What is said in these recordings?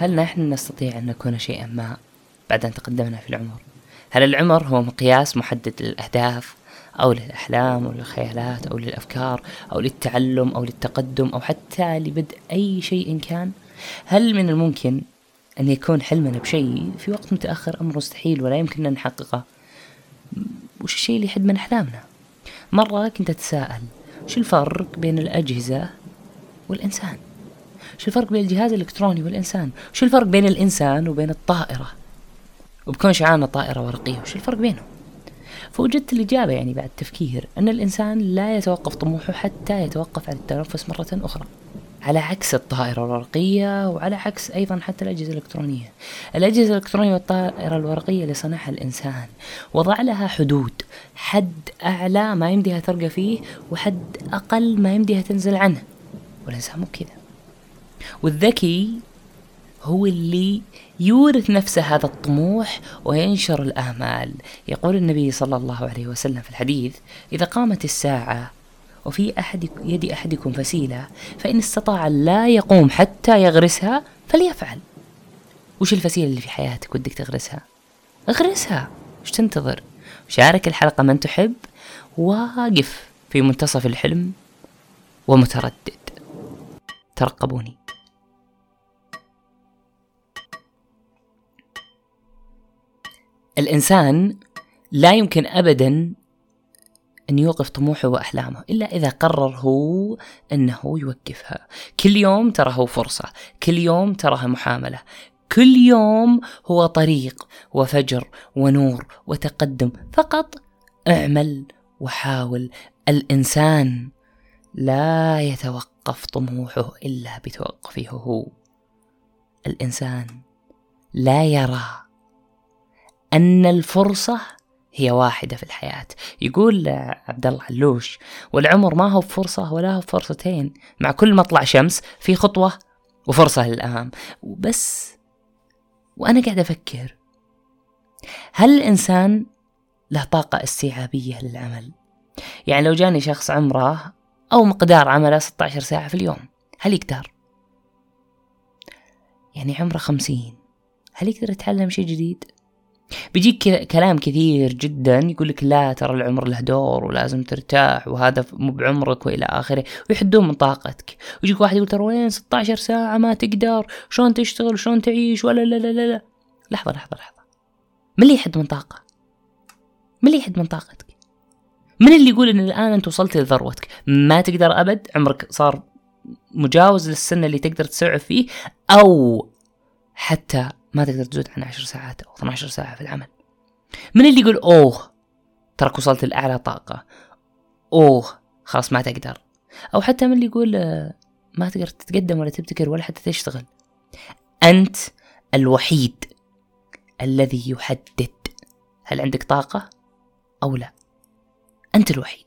هل نحن نستطيع أن نكون شيئا ما بعد أن تقدمنا في العمر؟ هل العمر هو مقياس محدد للأهداف أو للأحلام أو للخيالات أو للأفكار أو للتعلم أو للتقدم أو حتى لبدء أي شيء كان؟ هل من الممكن أن يكون حلمنا بشيء في وقت متأخر أمر مستحيل ولا يمكن أن نحققه؟ وش الشيء اللي يحد من أحلامنا؟ مرة كنت أتساءل وش الفرق بين الأجهزة والإنسان؟ شو الفرق بين الجهاز الإلكتروني والإنسان؟ شو الفرق بين الإنسان وبين الطائرة؟ وبكون شعارنا طائرة ورقية وش الفرق بينهم؟ فوجدت الإجابة يعني بعد تفكير أن الإنسان لا يتوقف طموحه حتى يتوقف عن التنفس مرة أخرى على عكس الطائرة الورقية وعلى عكس أيضا حتى الأجهزة الإلكترونية الأجهزة الإلكترونية والطائرة الورقية اللي صنعها الإنسان وضع لها حدود حد أعلى ما يمديها ترقى فيه وحد أقل ما يمديها تنزل عنه والإنسان مو كذا والذكي هو اللي يورث نفسه هذا الطموح وينشر الآمال. يقول النبي صلى الله عليه وسلم في الحديث إذا قامت الساعة وفي أحد يد أحدكم فسيلة فإن استطاع لا يقوم حتى يغرسها فليفعل. وش الفسيلة اللي في حياتك ودك تغرسها؟ اغرسها. وش تنتظر؟ شارك الحلقة من تحب. واقف في منتصف الحلم ومتردد. ترقبوني. الإنسان لا يمكن أبدا أن يوقف طموحه وأحلامه إلا إذا قرر هو أنه يوقفها. كل يوم ترى هو فرصة كل يوم تراها محاملة كل يوم هو طريق وفجر ونور وتقدم. فقط اعمل وحاول. الإنسان لا يتوقف طموحه إلا بتوقفه. هو الإنسان لا يرى أن الفرصة هي واحدة في الحياة يقول عبد الله علوش والعمر ما هو فرصة ولا هو فرصتين مع كل مطلع شمس في خطوة وفرصة للأمام وبس وأنا قاعد أفكر هل الإنسان له طاقة استيعابية للعمل يعني لو جاني شخص عمره أو مقدار عمله 16 ساعة في اليوم هل يقدر؟ يعني عمره خمسين هل يقدر يتعلم شيء جديد؟ بيجيك كلام كثير جدا يقول لك لا ترى العمر له دور ولازم ترتاح وهذا مو بعمرك وإلى آخره ويحدون من طاقتك. ويجيك واحد يقول ترى وين 16 ساعة ما تقدر؟ شلون تشتغل؟ شلون تعيش؟ ولا لا لا لا لا. لحظة لحظة لحظة. من اللي يحد من طاقة؟ من اللي يحد من طاقتك؟ من اللي يقول إن الآن أنت وصلت لذروتك؟ ما تقدر أبد عمرك صار مجاوز للسن اللي تقدر تسعف فيه أو حتى ما تقدر تزود عن عشر ساعات أو 12 ساعة في العمل. من اللي يقول أوه؟ تراك وصلت لأعلى طاقة. أوه خلاص ما تقدر. أو حتى من اللي يقول آه، ما تقدر تتقدم ولا تبتكر ولا حتى تشتغل. أنت الوحيد الذي يحدد هل عندك طاقة أو لا. أنت الوحيد.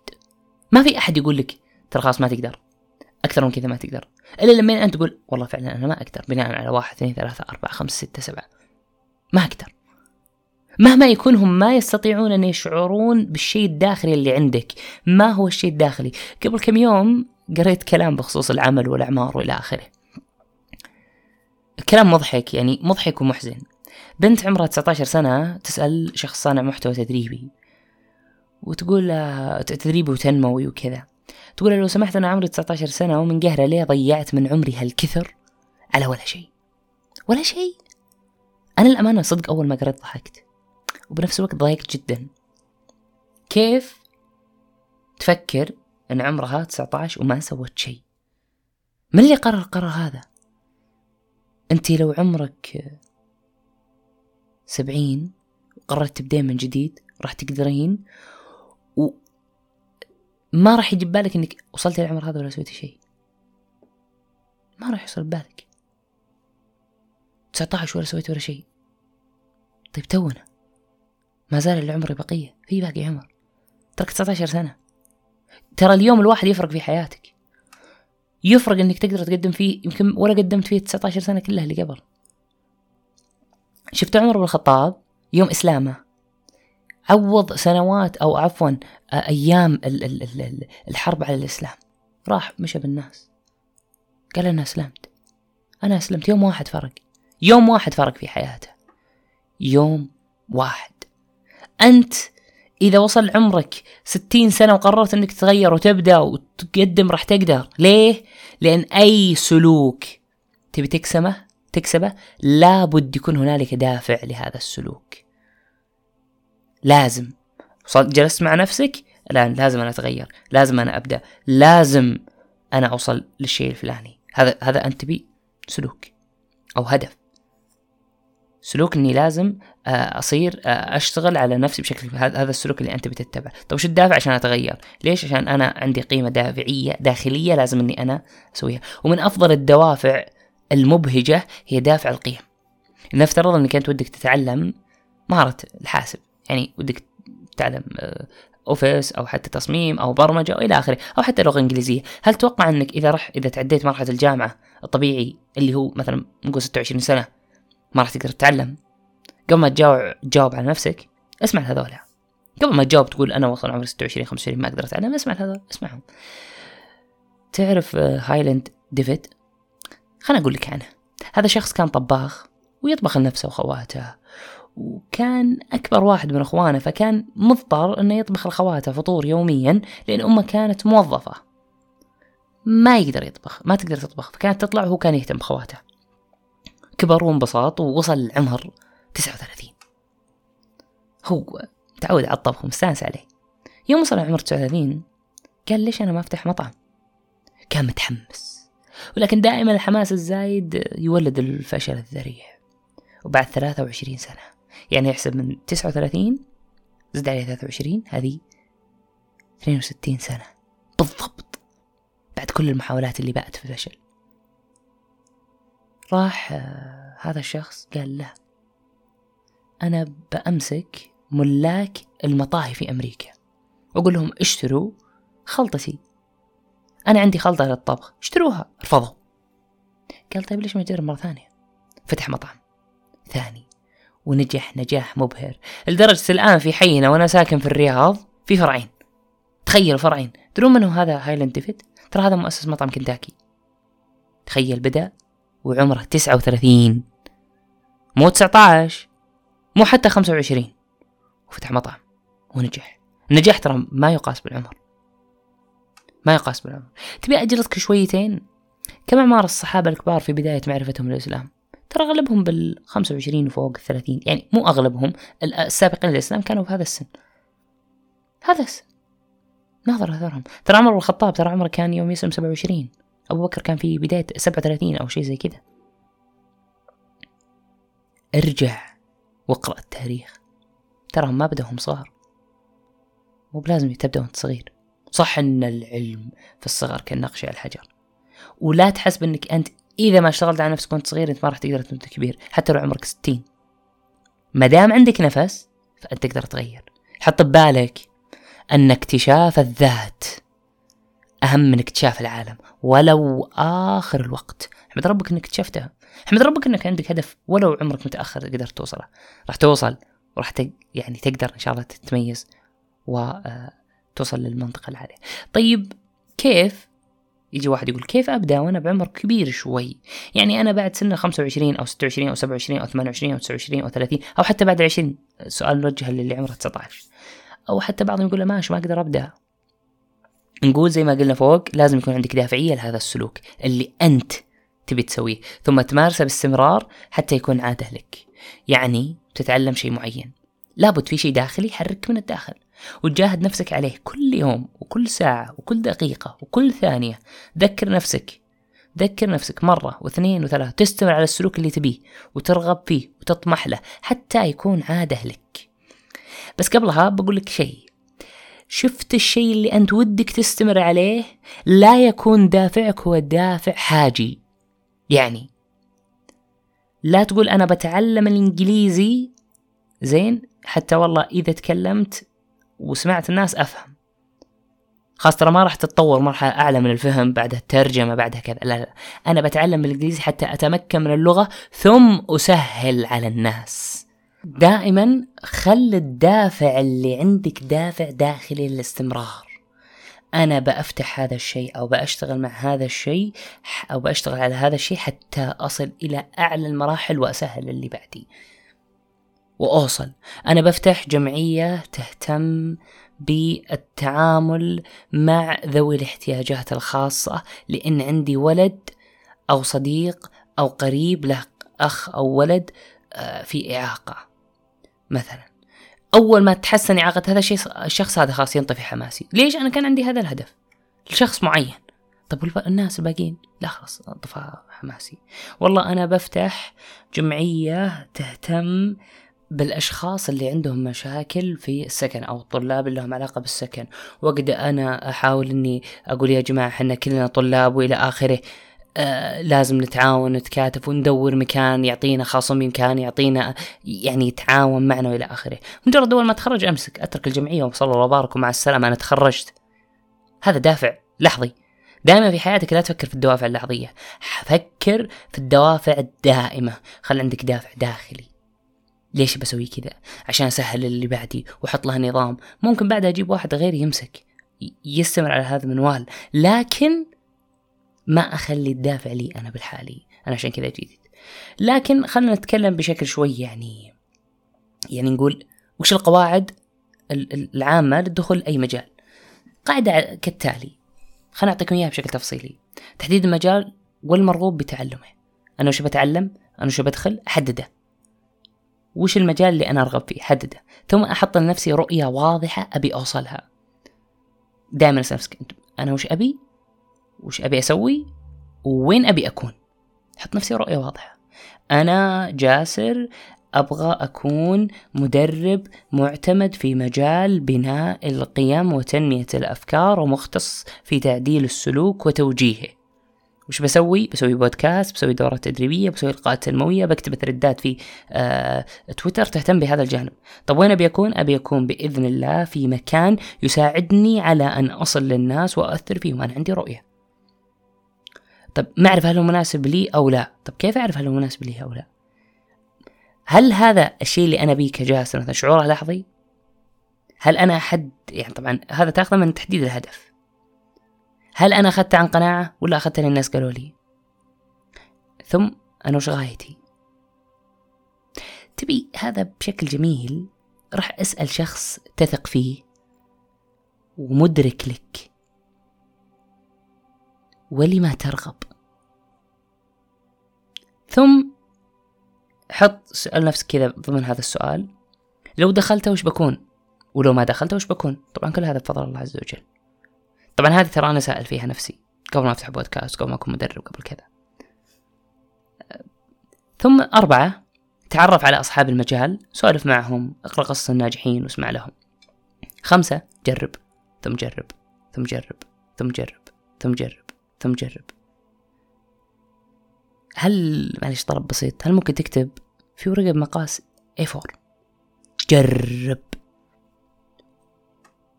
ما في أحد يقول لك ترى خلاص ما تقدر. أكثر من كذا ما تقدر. إلا لما أنت تقول والله فعلا أنا ما أقدر بناء على واحد اثنين ثلاثة أربعة خمسة ستة سبعة. ما أقدر. مهما يكون هم ما يستطيعون أن يشعرون بالشيء الداخلي اللي عندك. ما هو الشيء الداخلي؟ قبل كم يوم قريت كلام بخصوص العمل والأعمار وإلى آخره. كلام مضحك يعني مضحك ومحزن. بنت عمرها 19 سنة تسأل شخص صانع محتوى تدريبي وتقول تدريبي وتنموي وكذا. تقول لو سمحت أنا عمري 19 سنة ومن قهرة ليه ضيعت من عمري هالكثر؟ على ولا شيء. ولا شيء. أنا الأمانة صدق أول ما قريت ضحكت. وبنفس الوقت ضايقت جدا. كيف تفكر أن عمرها 19 وما سوت شيء؟ من اللي قرر القرار هذا؟ أنت لو عمرك سبعين وقررت تبدين من جديد راح تقدرين. ما راح يجي ببالك إنك وصلت للعمر هذا ولا سويتي شيء. ما راح يوصل ببالك. 19 ولا سويت ولا شيء. طيب تونا. ما زال العمر بقية. في باقي عمر. ترك 19 سنة. ترى اليوم الواحد يفرق في حياتك. يفرق إنك تقدر تقدم فيه. يمكن ولا قدمت فيه 19 سنة كلها اللي قبل. شفت عمر بن الخطاب؟ يوم إسلامه. عوض سنوات أو عفوا أيام الحرب على الإسلام. راح مشى بالناس. قال أنا أسلمت. أنا أسلمت. يوم واحد فرق. يوم واحد فرق في حياته. يوم واحد. أنت إذا وصل عمرك ستين سنة وقررت أنك تتغير وتبدأ وتقدم راح تقدر. ليه؟ لأن أي سلوك تبي تكسبه تكسبه لابد يكون هنالك دافع لهذا السلوك. لازم. جلست مع نفسك الآن لازم أنا أتغير لازم أنا أبدأ لازم أنا أوصل للشيء الفلاني. هذا هذا أنت تبي سلوك أو هدف. سلوك إني لازم آه، أصير آه، أشتغل على نفسي بشكل هذا السلوك اللي أنت بتتبعه. طيب وش الدافع عشان أتغير؟ ليش؟ عشان أنا عندي قيمة دافعية داخلية لازم إني أنا أسويها. ومن أفضل الدوافع المبهجة هي دافع القيم. نفترض إنك أنت ودك تتعلم مهارة الحاسب. يعني ودك تتعلم Office آه، أو حتى تصميم أو برمجة والى آخره أو حتى لغة إنجليزية. هل تتوقع إنك إذا رح إذا تعديت مرحلة الجامعة الطبيعي اللي هو مثلا نقول 26 سنة ما راح تقدر تتعلم؟ قبل ما تجاوب تجاوب على نفسك اسمع هذول قبل ما تجاوب تقول أنا وصل عمري 26 25 ما أقدر أتعلم اسمع هذول اسمعهم. تعرف هارلاند ديفيد؟ خلنا أقول لك عنه. هذا شخص كان طباخ ويطبخ لنفسه وخواته وكان أكبر واحد من أخوانه فكان مضطر أنه يطبخ لخواته فطور يوميا لأن أمه كانت موظفة. ما يقدر يطبخ ما تقدر تطبخ. فكانت تطلع وهو كان يهتم بخواته. كبر وانبسط ووصل العمر 39 هو تعود على الطبخ ومستانس عليه. يوم وصل عمر 39 قال ليش أنا ما أفتح مطعم؟ كان متحمس. ولكن دائما الحماس الزايد يولد الفشل الذريع. وبعد 23 سنة يعني يحسب من 39 زد عليه 23 هذه 62 سنة. بالضبط. بعد كل المحاولات اللي بقت في فشل راح آه، هذا الشخص قال له أنا بأمسك ملاك المطاهي في أمريكا. وأقول لهم اشتروا خلطتي. أنا عندي خلطة للطبخ اشتروها رفضوا قال طيب ليش ما نجرب مرة ثانية؟ فتح مطعم ثاني. ونجح نجاح مبهر. لدرجة الآن في حينا وأنا ساكن في الرياض في فرعين. تخيل فرعين. تدرون من هو هذا هايلاند ديفيد؟ ترى هذا مؤسس مطعم كنتاكي. تخيل بدأ وعمره تسعة وثلاثين. مو تسعة عشر مو حتى خمسة وعشرين. وفتح مطعم ونجح. النجاح ترى ما يقاس بالعمر. ما يقاس بالعمر. تبي أجلسك شويتين؟ كم أعمار الصحابة الكبار في بداية معرفتهم للإسلام. ترى أغلبهم بال 25 وفوق ال 30 يعني مو أغلبهم السابقين للإسلام كانوا في هذا السن. هذا السن ناظر أثرهم. ترى عمر بن الخطاب ترى عمره كان يوم يسلم 27 أبو بكر كان في بداية 37 أو شيء زي كذا. ارجع واقرأ التاريخ. تراهم ما بدأوا هم صغار. مو بلازم تبدأ وانت صغير. صح إن العلم في الصغر كالنقش على الحجر. ولا تحسب انك أنت إذا ما اشتغلت على نفسك وأنت صغير أنت ما راح تقدر تنت كبير حتى لو عمرك ستين. ما دام عندك نفس فأنت تقدر تغير. حط ببالك أن اكتشاف الذات أهم من اكتشاف العالم ولو آخر الوقت. أحمد ربك إنك اكتشفتها أحمد ربك إنك عندك هدف ولو عمرك متأخر قدرت توصله. راح توصل وراح تق... يعني تقدر إن شاء الله تتميز وتوصل آه، للمنطقة العالية. طيب كيف يجي واحد يقول كيف أبدأ وأنا بعمر كبير شوي؟ يعني أنا بعد سن 25 أو 26 أو 27 أو 28 أو 29 أو 30 أو حتى بعد 20 سؤال نوجه للي عمره 19 أو حتى بعضهم يقول ماشي ما أقدر أبدأ. نقول زي ما قلنا فوق لازم يكون عندك دافعية لهذا السلوك اللي أنت تبي تسويه ثم تمارسه باستمرار حتى يكون عادة لك. يعني تتعلم شيء معين. لابد في شيء داخلي يحرك من الداخل. وتجاهد نفسك عليه كل يوم وكل ساعة وكل دقيقة وكل ثانية. ذكر نفسك. ذكر نفسك مرة واثنين وثلاثة. تستمر على السلوك اللي تبيه وترغب فيه وتطمح له حتى يكون عادة لك. بس قبلها بقول لك شيء. شفت الشيء اللي أنت ودك تستمر عليه؟ لا يكون دافعك هو دافع حاجي. يعني لا تقول أنا بتعلم الإنجليزي. زين؟ حتى والله إذا تكلمت وسمعت الناس أفهم. خاصة ترى ما راح تتطور مرحلة أعلى من الفهم بعدها الترجمة بعدها كذا. لا لا. أنا بتعلم بالإنجليزي حتى أتمكن من اللغة ثم أسهل على الناس. دائما خل الدافع اللي عندك دافع داخلي للاستمرار. أنا بأفتح هذا الشيء أو بأشتغل مع هذا الشيء أو بأشتغل على هذا الشيء حتى أصل إلى أعلى المراحل وأسهل اللي بعدي. وأوصل. أنا بفتح جمعية تهتم بالتعامل مع ذوي الاحتياجات الخاصة لأن عندي ولد أو صديق أو قريب له أخ أو ولد آه، في إعاقة مثلا. أول ما تحسن إعاقة هذا الشيء الشخص هذا خلاص ينطفي حماسي. ليش؟ أنا كان عندي هذا الهدف. لشخص معين. طب الناس الباقيين؟ لا خلاص انطفى حماسي. والله أنا بفتح جمعية تهتم بالأشخاص اللي عندهم مشاكل في السكن أو الطلاب اللي لهم علاقة بالسكن. وقد أنا أحاول إني أقول يا جماعة إحنا كلنا طلاب وإلى آخره. آه لازم نتعاون نتكاتف وندور مكان يعطينا خصم مكان يعطينا يعني يتعاون معنا وإلى آخره. مجرد أول ما أتخرج أمسك أترك الجمعية وصلى الله وبارك ومع السلامة. أنا تخرجت. هذا دافع لحظي. دائما في حياتك لا تفكر في الدوافع اللحظية. فكر في الدوافع الدائمة. خل عندك دافع داخلي. ليش بسوي كذا؟ عشان أسهل اللي بعدي وأحط له نظام. ممكن بعدها أجيب واحد غيري يمسك يستمر على هذا المنوال. لكن ما أخلي الدافع لي أنا بالحالي. أنا عشان كذا جديد لكن خلينا نتكلم بشكل شوي يعني يعني نقول وش القواعد العامة للدخول أي مجال؟ قاعدة كالتالي. خلينا أعطيكم إياها بشكل تفصيلي. تحديد المجال والمرغوب بتعلمه. أنا وش بتعلم؟ أنا وش بدخل؟ أحدده. وش المجال اللي أنا أرغب فيه؟ حدده. ثم أحط لنفسي رؤية واضحة أبي أوصلها. دائما أسأل نفسك أنا وش أبي؟ وش أبي أسوي؟ وين أبي أكون؟ حط نفسي رؤية واضحة. أنا جاسر أبغى أكون مدرب معتمد في مجال بناء القيم وتنمية الأفكار ومختص في تعديل السلوك وتوجيهه. وش بسوي؟ بسوي بودكاست، بسوي دورات تدريبية، بسوي لقاءات تنموية، بكتب ثريدات في آه تويتر تهتم بهذا الجانب. طب وين أبي أكون؟ أبي أكون بإذن الله في مكان يساعدني على أن أصل للناس واثر فيهم، أنا عندي رؤية. طب ما أعرف هل هو مناسب لي أو لا؟ طب كيف أعرف هل هو مناسب لي أو لا؟ هل هذا الشيء اللي أنا بيه كجاسر مثلا شعوره لحظي؟ هل أنا حد يعني طبعا هذا تاخذه من تحديد الهدف. هل أنا أخذت عن قناعة ولا أخذت اللي الناس قالوا لي؟ ثم أنا وش غايتي؟ تبي هذا بشكل جميل راح أسأل شخص تثق فيه ومدرك لك. ولما ترغب؟ ثم حط سأل نفسك كذا ضمن هذا السؤال. لو دخلت وش بكون؟ ولو ما دخلت وش بكون؟ طبعا كل هذا بفضل الله عز وجل. طبعا هذه ترى أنا سائل فيها نفسي قبل ما أفتح بودكاست قبل ما أكون مدرب قبل كذا. ثم أربعة تعرف على أصحاب المجال سولف معهم اقرأ قصص الناجحين واسمع لهم. خمسة جرب ثم جرب ثم جرب ثم جرب ثم جرب ثم جرب. هل معلش طلب بسيط هل ممكن تكتب في ورقة بمقاس A4 جرب.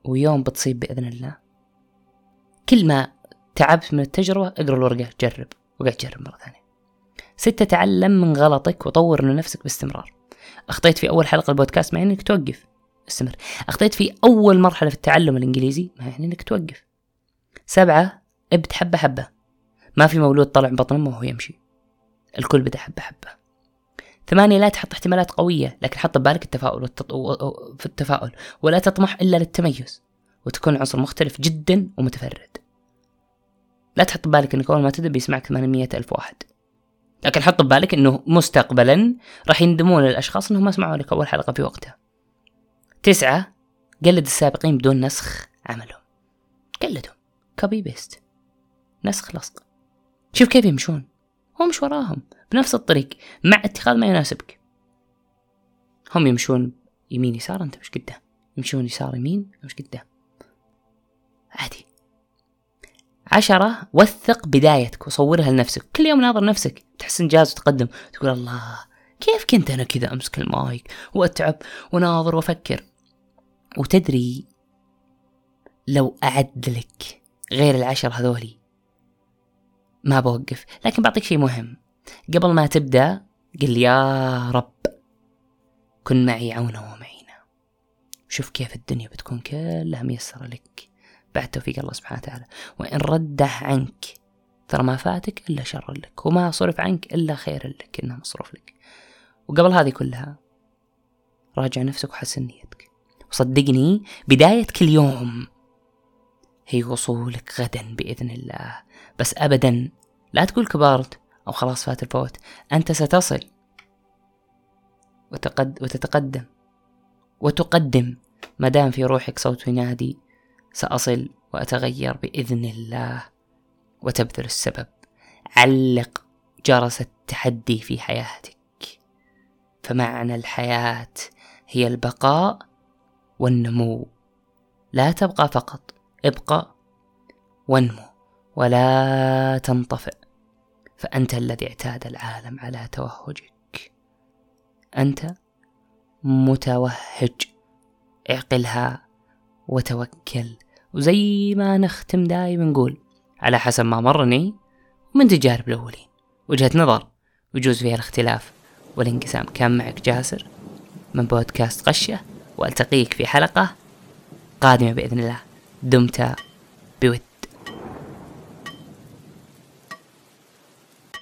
ويوم بتصيب بإذن الله. كل ما تعبت من التجربة اقرأ الورقة جرب وقعد جرب مرة ثانية. ستة تعلم من غلطك وطور من نفسك باستمرار. أخطيت في أول حلقة البودكاست مع إنك توقف. استمر. أخطيت في أول مرحلة في التعلم الإنجليزي مع إنك توقف. سبعة ابد حبة حبة. ما في مولود طلع بطن أمه وهو يمشي. الكل بدأ حبة حبة. ثمانية لا تحط احتمالات قوية لكن حط ببالك التفاؤل والتط... في التفاؤل ولا تطمح إلا للتميز. وتكون عنصر مختلف جدا ومتفرد. لا تحط ببالك إنك أول ما تبدا بيسمعك 800 ألف واحد. لكن حط ببالك إنه مستقبلا راح يندمون الأشخاص إنهم ما سمعوا لك أول حلقة في وقتها. تسعة قلد السابقين بدون نسخ عملهم. قلدهم. copy paste نسخ لصق. شوف كيف يمشون. امش وراهم. بنفس الطريق. مع اتخاذ ما يناسبك. هم يمشون يمين يسار أنت مش قدام. يمشون يسار يمين مش قدام. عادي. عشرة وثق بدايتك وصورها لنفسك. كل يوم ناظر نفسك. تحس انجاز وتقدم. تقول الله كيف كنت أنا كذا أمسك المايك وأتعب وناظر وأفكر؟ وتدري لو أعد لك غير العشر هذولي ما بوقف. لكن بعطيك شيء مهم. قبل ما تبدأ قل يا رب كن معي عونا ومعينا. شوف كيف الدنيا بتكون كلها ميسرة لك. بعد توفيق الله سبحانه وتعالى. وإن رده عنك ترى ما فاتك إلا شر لك وما صرف عنك إلا خير لك إنه مصروف لك. وقبل هذه كلها راجع نفسك وحسن نيتك. وصدقني بداية كل يوم هي وصولك غدا بإذن الله. بس أبدا لا تقول كبرت أو خلاص فات الفوت. أنت ستصل وتقد وتتقدم. وتقدم ما دام في روحك صوت ينادي سأصل وأتغير بإذن الله وتبذل السبب. علق جرس التحدي في حياتك. فمعنى الحياة هي البقاء والنمو. لا تبقى فقط ابقى وانمو ولا تنطفئ. فأنت الذي اعتاد العالم على توهجك. أنت متوهج. اعقلها وتوكل. وزي ما نختم دايما نقول على حسب ما مرني من تجارب الأولين. وجهة نظر ويجوز فيها الاختلاف والانقسام. كان معك جاسر من بودكاست قشة وألتقيك في حلقة قادمة بإذن الله. دمت بود